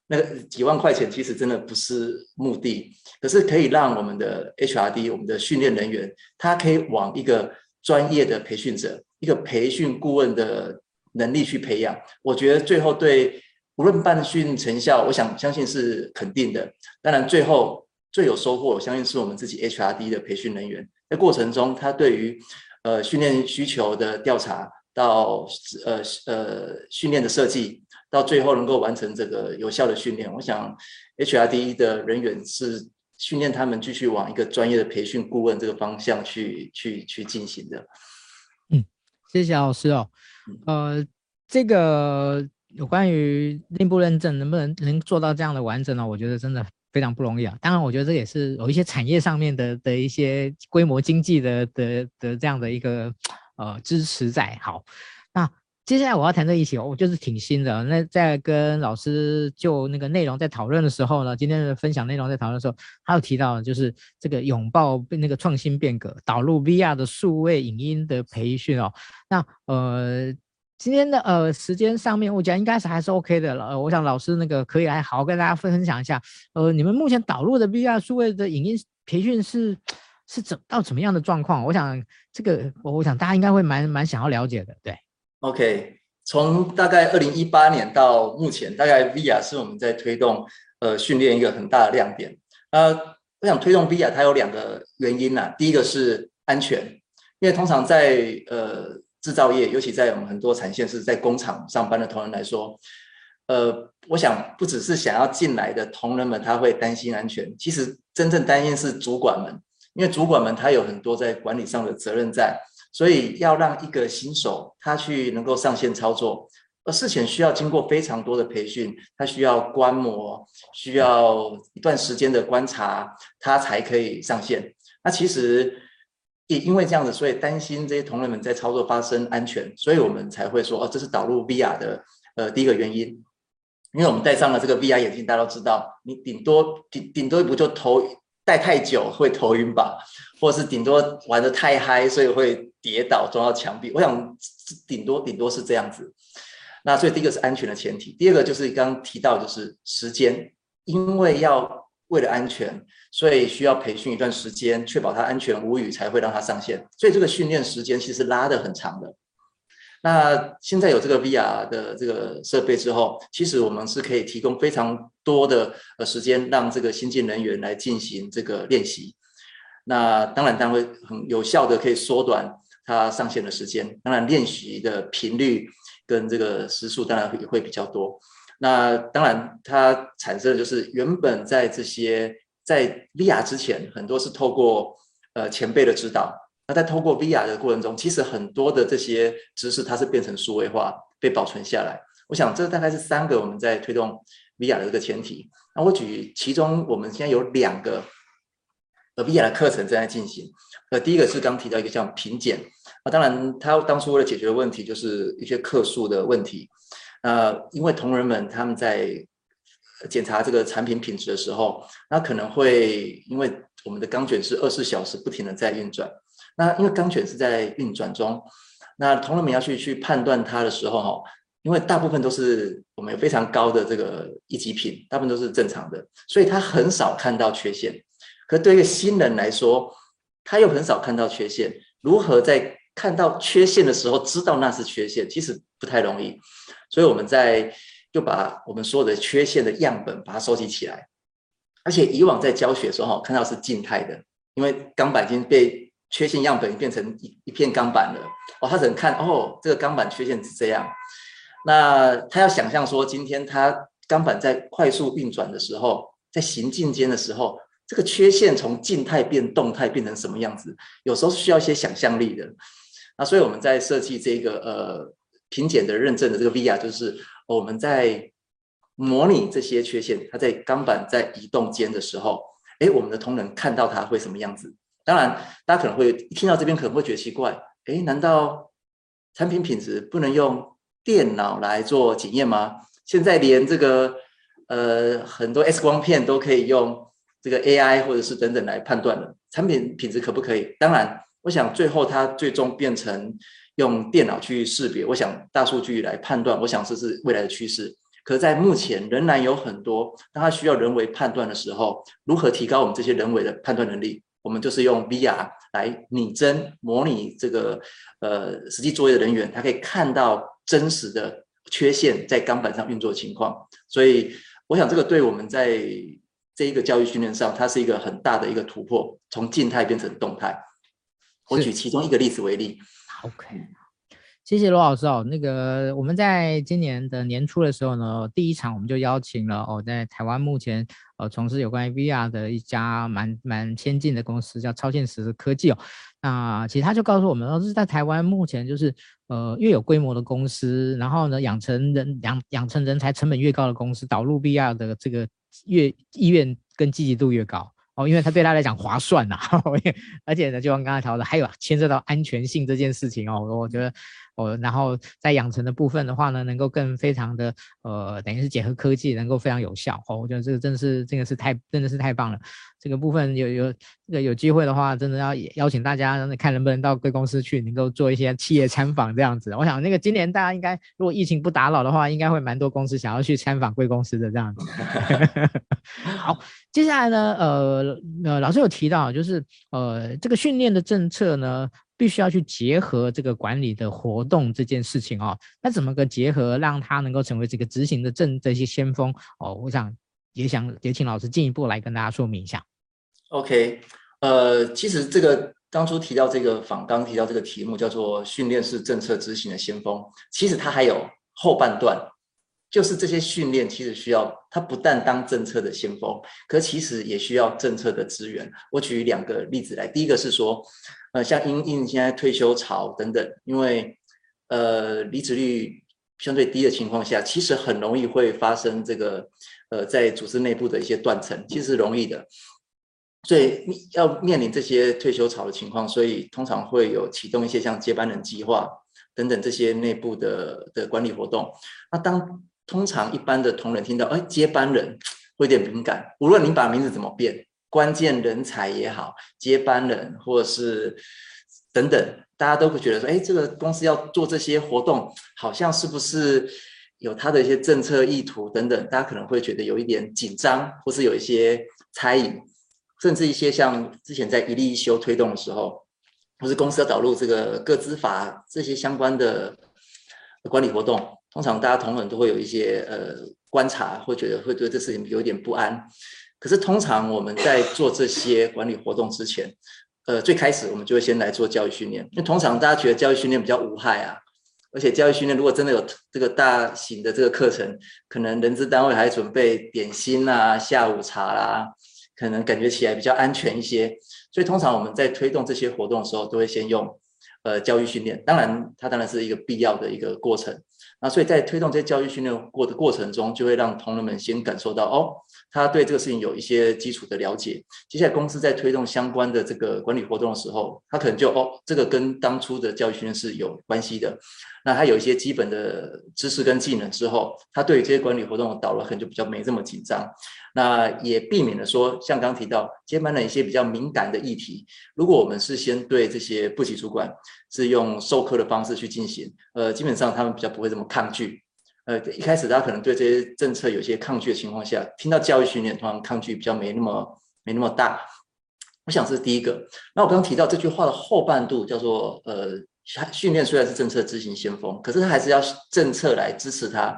那个几万块钱其实真的不是目的，可是可以让我们的 HRD，我们的训练人员，他可以往一个专业的培训者、一个培训顾问的能力去培养。我觉得最后对无论办训成效，我想相信是肯定的。当然，最后最有收获，我相信是我们自己 HRD 的培训人员，在过程中，他对于呃训练需求的调查到呃呃训练的设计。到最后能够完成这个有效的训练，我想 HRD 的人员是训练他们继续往一个专业的培训顾问这个方向去去去进行的。嗯，谢谢老师哦。呃，这个有关于内部认证能不能能做到这样的完整呢？我觉得真的非常不容易啊。当然，我觉得这也是有一些产业上面的的一些规模经济的的的这样的一个呃支持在。好，那。接下来我要谈这一期，我就是挺新的。那在跟老师就那个内容在讨论的时候呢，今天的分享内容在讨论的时候，他有提到就是这个拥抱那个创新变革，导入 VR 的数位影音的培训哦。那呃，今天的呃时间上面，我觉得应该是还是 OK 的了。呃，我想老师那个可以来好好跟大家分享一下，呃，你们目前导入的 VR 数位的影音培训是是怎到怎么样的状况？我想这个我想大家应该会蛮蛮想要了解的，对。OK，从大概二零一八年到目前，大概 VR 是我们在推动呃训练一个很大的亮点。呃，我想推动 VR 它有两个原因呐、第一个是安全，因为通常在呃制造业，尤其在我们很多产线是在工厂上班的同仁来说，呃，我想不只是想要进来的同仁们他会担心安全，其实真正担心是主管们，因为主管们他有很多在管理上的责任在。所以要让一个新手他去能够上线操作，而事前需要经过非常多的培训，他需要观摩，需要一段时间的观察，他才可以上线。那其实也因为这样子，所以担心这些同仁们在操作发生安全，所以我们才会说，哦，这是导入 VR 的呃第一个原因，因为我们戴上了这个 VR 眼镜，大家都知道，你顶多顶顶多不就头戴太久会头晕吧。或是顶多玩的太嗨，所以会跌倒撞到墙壁。我想顶多顶多是这样子。那所以第一个是安全的前提，第二个就是刚刚提到就是时间，因为要为了安全，所以需要培训一段时间，确保他安全无虞才会让他上线。所以这个训练时间其实拉得很长的。那现在有这个 VR 的这个设备之后，其实我们是可以提供非常多的呃时间，让这个新进人员来进行这个练习。那当然，它会很有效的可以缩短它上线的时间。当然，练习的频率跟这个时数当然也会比较多。那当然，它产生的就是原本在这些在 VR 之前，很多是透过呃前辈的指导。那在透过 VR 的过程中，其实很多的这些知识，它是变成数位化被保存下来。我想这大概是三个我们在推动 VR 的一个前提。那我举其中，我们现在有两个呃 VR 的课程正在进行。呃，第一个是刚提到一个叫品检。啊，当然他当初为了解决的问题就是一些客诉的问题。呃，因为同仁们他们在检查这个产品品质的时候，那可能会因为我们的钢卷是二十四小时不停的在运转，那因为钢卷是在运转中，那同仁们要去去判断它的时候，哈，因为大部分都是我们有非常高的这个一级品，大部分都是正常的，所以他很少看到缺陷。可对一个新人来说，他又很少看到缺陷，如何在看到缺陷的时候知道那是缺陷，其实不太容易。所以我们在就把我们所有的缺陷的样本把它收集起来，而且以往在教学的时候看到是静态的，因为钢板已经被缺陷样本变成一一片钢板了，哦，他只能看哦，这个钢板缺陷是这样，那他要想象说今天他钢板在快速运转的时候，在行进间的时候，这个缺陷从静态变动态变成什么样子，有时候是需要一些想象力的，那所以我们在设计这个呃。品检的认证的这个 VR 就是我们在模拟这些缺陷，它在钢板在移动间的时候，哎，我们的同仁看到它会什么样子？当然，大家可能会一听到这边可能会觉得奇怪，哎，难道产品品质不能用电脑来做检验吗？现在连这个呃很多 X 光片都可以用这个 AI 或者是等等来判断了，产品品质可不可以？当然，我想最后它最终变成。用电脑去识别，我想大数据来判断，我想这是未来的趋势。可是在目前仍然有很多，当它需要人为判断的时候，如何提高我们这些人为的判断能力？我们就是用 VR 来拟真模拟这个呃实际作业的人员，他可以看到真实的缺陷在钢板上运作的情况。所以我想这个对我们在这一个教育训练上，它是一个很大的一个突破，从静态变成动态。我举其中一个例子为例。OK，谢谢罗老师哦。那个我们在今年的年初的时候呢，第一场我们就邀请了哦，在台湾目前呃从事有关 VR 的一家蛮蛮先进的公司，叫超现实科技哦。那其实他就告诉我们，说是在台湾目前就是呃越有规模的公司，然后呢养成人养养成人才成本越高的公司，导入 VR 的这个越意愿跟积极度越高。哦，因为他对他来讲划算呐，而且呢，就像刚才聊的，还有牵涉到安全性这件事情哦，我觉得。哦，然后在养成的部分的话呢，能够更非常的呃，等于是结合科技，能够非常有效。哦，我觉得这个真的是这个是太真的是太棒了。这个部分有有这个有机会的话，真的要邀请大家看能不能到贵公司去，能够做一些企业参访这样子。我想那个今年大家应该如果疫情不打扰的话，应该会蛮多公司想要去参访贵公司的这样子。好，接下来呢，呃呃，老师有提到就是呃这个训练的政策呢。必须要去结合这个管理的活动这件事情哦，那怎么个结合，让他能够成为这个执行的政这些先锋哦？我想也想也请老师进一步来跟大家说明一下。OK，呃，其实这个当初提到这个访纲提到这个题目叫做训练是政策执行的先锋，其实它还有后半段，就是这些训练其实需要它不但当政策的先锋，可其实也需要政策的资源。我举两个例子来，第一个是说。呃，像因应现在退休潮等等，因为呃离职率相对低的情况下，其实很容易会发生这个呃在组织内部的一些断层，其实容易的。所以要面临这些退休潮的情况，所以通常会有启动一些像接班人计划等等这些内部的的管理活动。那当通常一般的同仁听到哎接班人 会有点敏感，无论你把名字怎么变。关键人才也好，接班人或者是等等，大家都会觉得说，哎，这个公司要做这些活动，好像是不是有他的一些政策意图等等，大家可能会觉得有一点紧张，或是有一些猜疑，甚至一些像之前在一例一休推动的时候，或是公司要导入这个个资法这些相关的管理活动，通常大家同仁都会有一些呃观察，会觉得会对这事情有点不安。可是通常我们在做这些管理活动之前，呃，最开始我们就会先来做教育训练，因为通常大家觉得教育训练比较无害啊，而且教育训练如果真的有这个大型的这个课程，可能人资单位还准备点心啊、下午茶啦，可能感觉起来比较安全一些。所以通常我们在推动这些活动的时候，都会先用呃教育训练，当然它当然是一个必要的一个过程。那所以在推动这些教育训练过的过程中，就会让同仁们先感受到哦。他对这个事情有一些基础的了解，接下来公司在推动相关的这个管理活动的时候，他可能就哦，这个跟当初的教育训练是有关系的。那他有一些基本的知识跟技能之后，他对于这些管理活动的导入可能就比较没这么紧张。那也避免了说，像刚提到接班的一些比较敏感的议题，如果我们是先对这些部级主管是用授课的方式去进行，呃，基本上他们比较不会这么抗拒。呃，一开始大家可能对这些政策有些抗拒的情况下，听到教育训练，通常抗拒比较没那么没那么大。我想这是第一个。那我刚刚提到这句话的后半度叫做，呃，训练虽然是政策执行先锋，可是它还是要政策来支持它。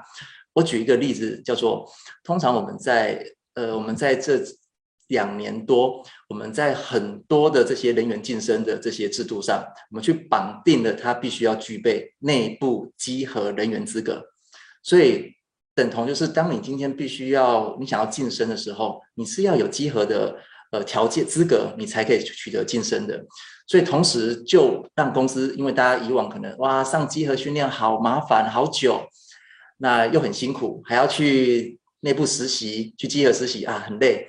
我举一个例子，叫做通常我们在呃我们在这两年多，我们在很多的这些人员晋升的这些制度上，我们去绑定了他必须要具备内部稽核人员资格。所以，等同就是，当你今天必须要你想要晋升的时候，你是要有集合的呃条件资格，你才可以取得晋升的。所以，同时就让公司，因为大家以往可能哇上集合训练好麻烦好久，那又很辛苦，还要去内部实习去集合实习啊很累。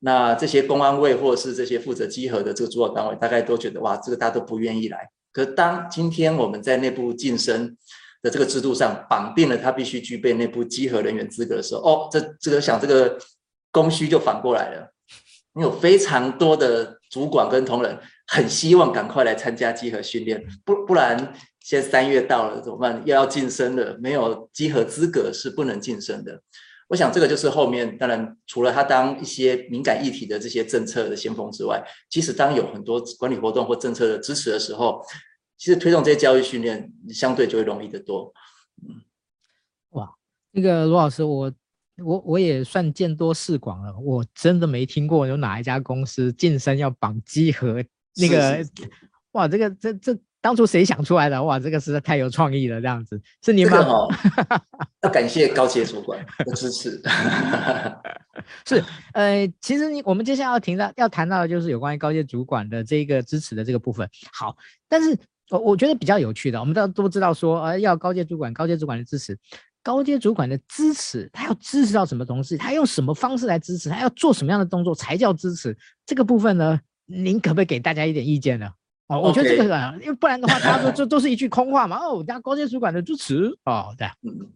那这些公安卫或者是这些负责稽核的这个主管单位，大概都觉得哇这个大家都不愿意来。可当今天我们在内部晋升。的这个制度上绑定了他必须具备内部稽核人员资格的时候，哦，这这个想这个供需就反过来了，你有非常多的主管跟同仁很希望赶快来参加稽核训练，不不然现在三月到了怎么办？又要晋升了，没有稽核资格是不能晋升的。我想这个就是后面当然除了他当一些敏感议题的这些政策的先锋之外，即使当有很多管理活动或政策的支持的时候。其实推动这些教育训练，相对就会容易得多。嗯，哇，那个罗老师，我我我也算见多识广了，我真的没听过有哪一家公司晋升要绑稽核那个，是是是哇，这个这这当初谁想出来的？哇，这个实在太有创意了，这样子是你们吗？哦、要感谢高阶主管的支持。是，呃，其实你我们接下来要听到要谈到的就是有关于高阶主管的这个支持的这个部分。好，但是。我我觉得比较有趣的，我们都都知道说，呃，要高阶主管，高阶主管的支持，高阶主管的支持，他要支持到什么东西？他用什么方式来支持？他要做什么样的动作才叫支持？这个部分呢，您可不可以给大家一点意见呢？哦我觉得这个啊，因为不然的话，大家都这都是一句空话嘛。哦，大家高阶主管的支持哦，对，嗯，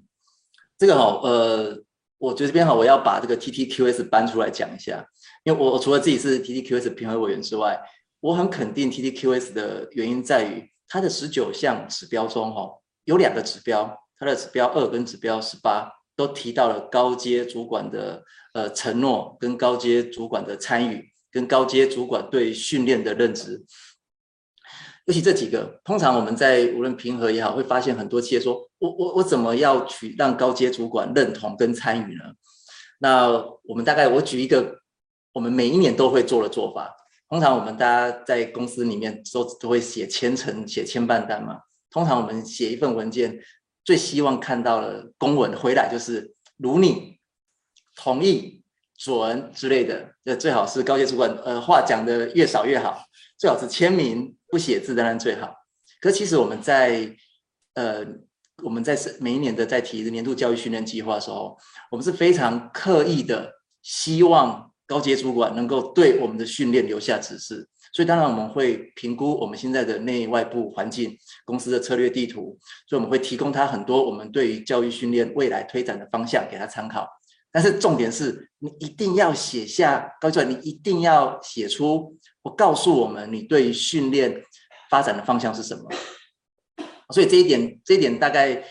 这个好，呃，我觉得这边好，我要把这个 TTQS 搬出来讲一下，因为我我除了自己是 TTQS 评委委员之外，我很肯定 TTQS 的原因在于。它的十九项指标中，哈，有两个指标，它的指标二跟指标十八都提到了高阶主管的呃承诺，跟高阶主管的参与，跟高阶主管对训练的认知。尤其这几个，通常我们在无论评核也好，会发现很多企业说，我我我怎么要去让高阶主管认同跟参与呢？那我们大概我举一个，我们每一年都会做的做法。通常我们大家在公司里面都都会写千层、写千办单嘛。通常我们写一份文件，最希望看到的公文回来就是如你同意、准之类的。这最好是高阶主管，呃，话讲的越少越好。最好是签名不写字当然最好。可其实我们在呃我们在每一年的在提年度教育训练计划的时候，我们是非常刻意的希望。高阶主管能够对我们的训练留下指示，所以当然我们会评估我们现在的内外部环境、公司的策略地图，所以我们会提供他很多我们对于教育训练未来推展的方向给他参考。但是重点是你一定要写下高阶主管，你一定要写出我告诉我们你对于训练发展的方向是什么。所以这一点，这一点大概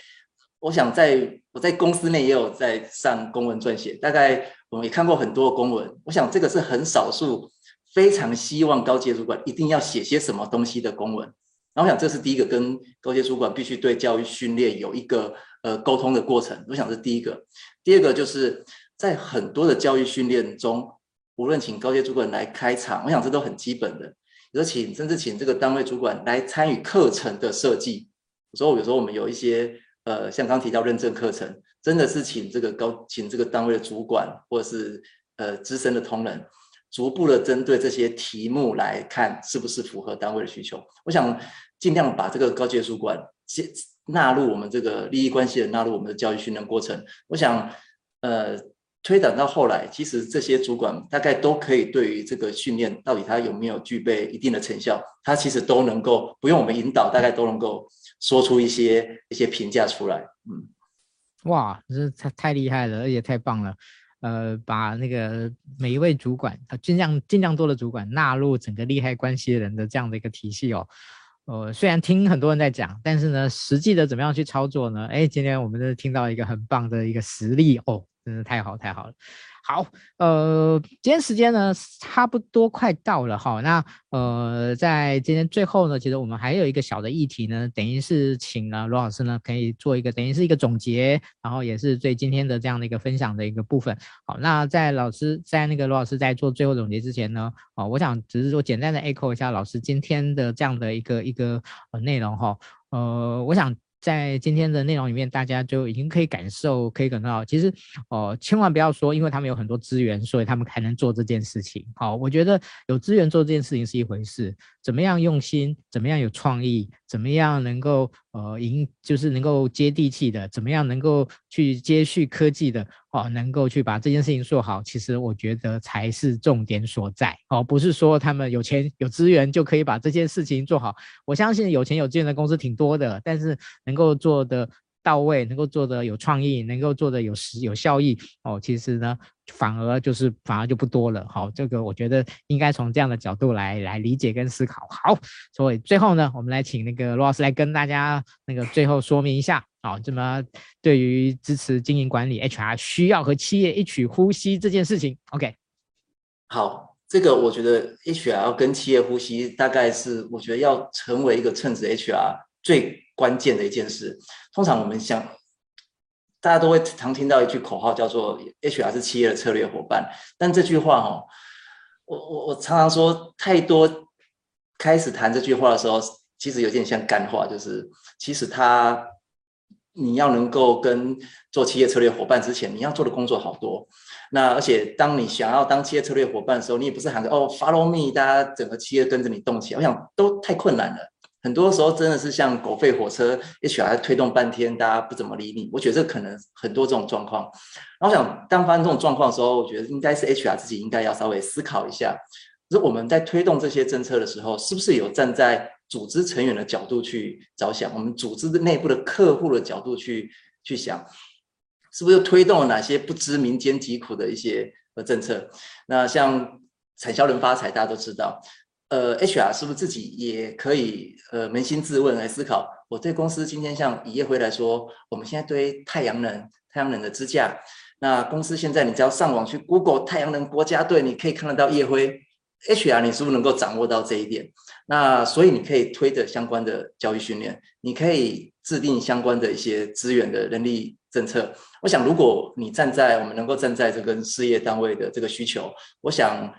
我想在我在公司内也有在上公文撰写，大概。我们也看过很多公文，我想这个是很少数非常希望高阶主管一定要写些什么东西的公文。然后我想这是第一个跟高阶主管必须对教育训练有一个呃沟通的过程。我想是第一个。第二个就是在很多的教育训练中，无论请高阶主管来开场，我想这都很基本的。有请甚至请这个单位主管来参与课程的设计，所以有时候我们有一些呃，像刚提到认证课程，真的是请这个高请这个单位的主管或者是呃资深的同仁，逐步的针对这些题目来看是不是符合单位的需求。我想尽量把这个高阶主管接纳入我们这个利益关系的纳入我们的教育训练过程。我想呃。推展到后来，其实这些主管大概都可以对于这个训练到底他有没有具备一定的成效，他其实都能够不用我们引导，大概都能够说出一些一些评价出来。嗯，哇，这太太厉害了，而且太棒了。呃，把那个每一位主管，尽量尽量多的主管纳入整个利害关系人的这样的一个体系哦。呃，虽然听很多人在讲，但是呢，实际的怎么样去操作呢？哎，今天我们就听到一个很棒的一个实例哦。真的太好太好了，好，呃，今天时间呢差不多快到了哈，那呃，在今天最后呢，其实我们还有一个小的议题呢，等于是请了罗老师呢，可以做一个等于是一个总结，然后也是对今天的这样的一个分享的一个部分。好，那在老师在那个罗老师在做最后总结之前呢，啊、我想只是说简单的 echo 一下老师今天的这样的一个一个呃内容哈，呃，我想。在今天的内容里面，大家就已经可以感受，可以感受到，其实，哦、千万不要说，因为他们有很多资源，所以他们才能做这件事情。好，我觉得有资源做这件事情是一回事，怎么样用心，怎么样有创意，怎么样能够。呃，赢就是能够接地气的，怎么样能够去接续科技的哦，能够去把这件事情做好，其实我觉得才是重点所在哦，不是说他们有钱有资源就可以把这件事情做好。我相信有钱有资源的公司挺多的，但是能够做的。到位，能够做得有创意，能够做得有实有效益哦，其实呢，反而就是反而就不多了。好，这个我觉得应该从这样的角度来来理解跟思考。好，所以最后呢，我们来请那个罗老师来跟大家那个最后说明一下啊，这么对于支持经营管理 HR 需要和企业一起呼吸这件事情，OK？好，这个我觉得 HR 跟企业呼吸，大概是我觉得要成为一个称职 HR 最关键的一件事，通常我们想，大家都会常听到一句口号，叫做 “HR 是企业的策略伙伴”。但这句话哦，我我我常常说，太多开始谈这句话的时候，其实有点像干话，就是其实他你要能够跟做企业策略伙伴之前，你要做的工作好多。那而且当你想要当企业策略伙伴的时候，你也不是喊着哦 “follow me”，大家整个企业跟着你动起来，我想都太困难了。很多时候真的是像狗吠火车，HR 推动半天，大家不怎么理你。我觉得这可能很多这种状况。然后想，当发生这种状况的时候，我觉得应该是 HR 自己应该要稍微思考一下，就是我们在推动这些政策的时候，是不是有站在组织成员的角度去着想，我们组织的内部的客户的角度去去想，是不是又推动了哪些不知民间疾苦的一些呃政策？那像产销人发财，大家都知道。呃，HR 是不是自己也可以呃扪心自问来思考？我对公司今天像以业辉来说，我们现在对太阳能、太阳能的支架，那公司现在你只要上网去 Google 太阳能国家队，你可以看得到业辉。HR 你是不是能够掌握到这一点？那所以你可以推着相关的教育训练，你可以制定相关的一些资源的人力政策。我想，如果你站在我们能够站在这个事业单位的这个需求，我想。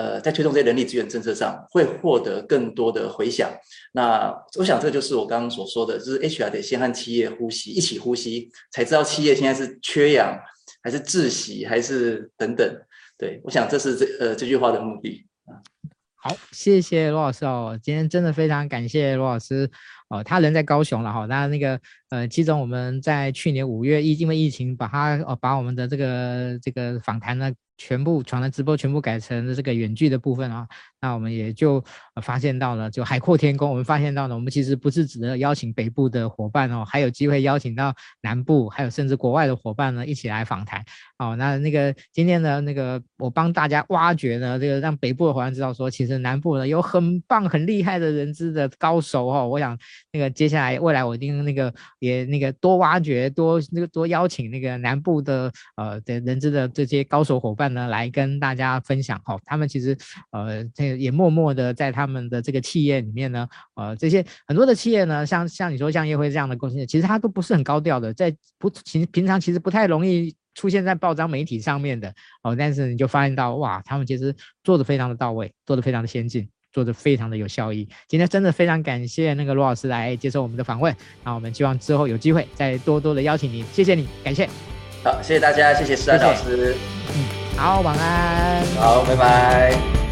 呃，在推动这些人力资源政策上，会获得更多的回响。那我想，这就是我刚刚所说的，就是 HR 得先和企业呼吸，一起呼吸，才知道企业现在是缺氧，还是窒息，还是等等。对，我想这是这呃这句话的目的。好，谢谢罗老师哦，今天真的非常感谢罗老师哦，他人在高雄了哈。那那个呃，其中我们在去年五月疫因为疫情，把他哦把我们的这个这个访谈呢。全部传的直播全部改成这个远距的部分啊，那我们也就发现到了，就海阔天空。我们发现到了，我们其实不是只能邀请北部的伙伴哦，还有机会邀请到南部，还有甚至国外的伙伴呢一起来访谈。哦，那那个今天呢，那个我帮大家挖掘呢，这个让北部的伙伴知道说，其实南部呢有很棒、很厉害的人资的高手哦。我想那个接下来未来我一定那个也那个多挖掘，多那个多邀请那个南部的呃的人资的这些高手伙伴。呢，来跟大家分享哈，他们其实呃，这个也默默的在他们的这个企业里面呢，呃，这些很多的企业呢，像像你说像叶辉这样的公司，其实它都不是很高调的，在不平平常其实不太容易出现在报章媒体上面的哦，但是你就发现到哇，他们其实做的非常的到位，做的非常的先进。做的非常的有效益。今天真的非常感谢那个罗老师来接受我们的访问，那我们希望之后有机会再多多的邀请你，谢谢你，感谢。好，谢谢大家，谢谢施安老师。嗯，好，晚安。好，拜拜。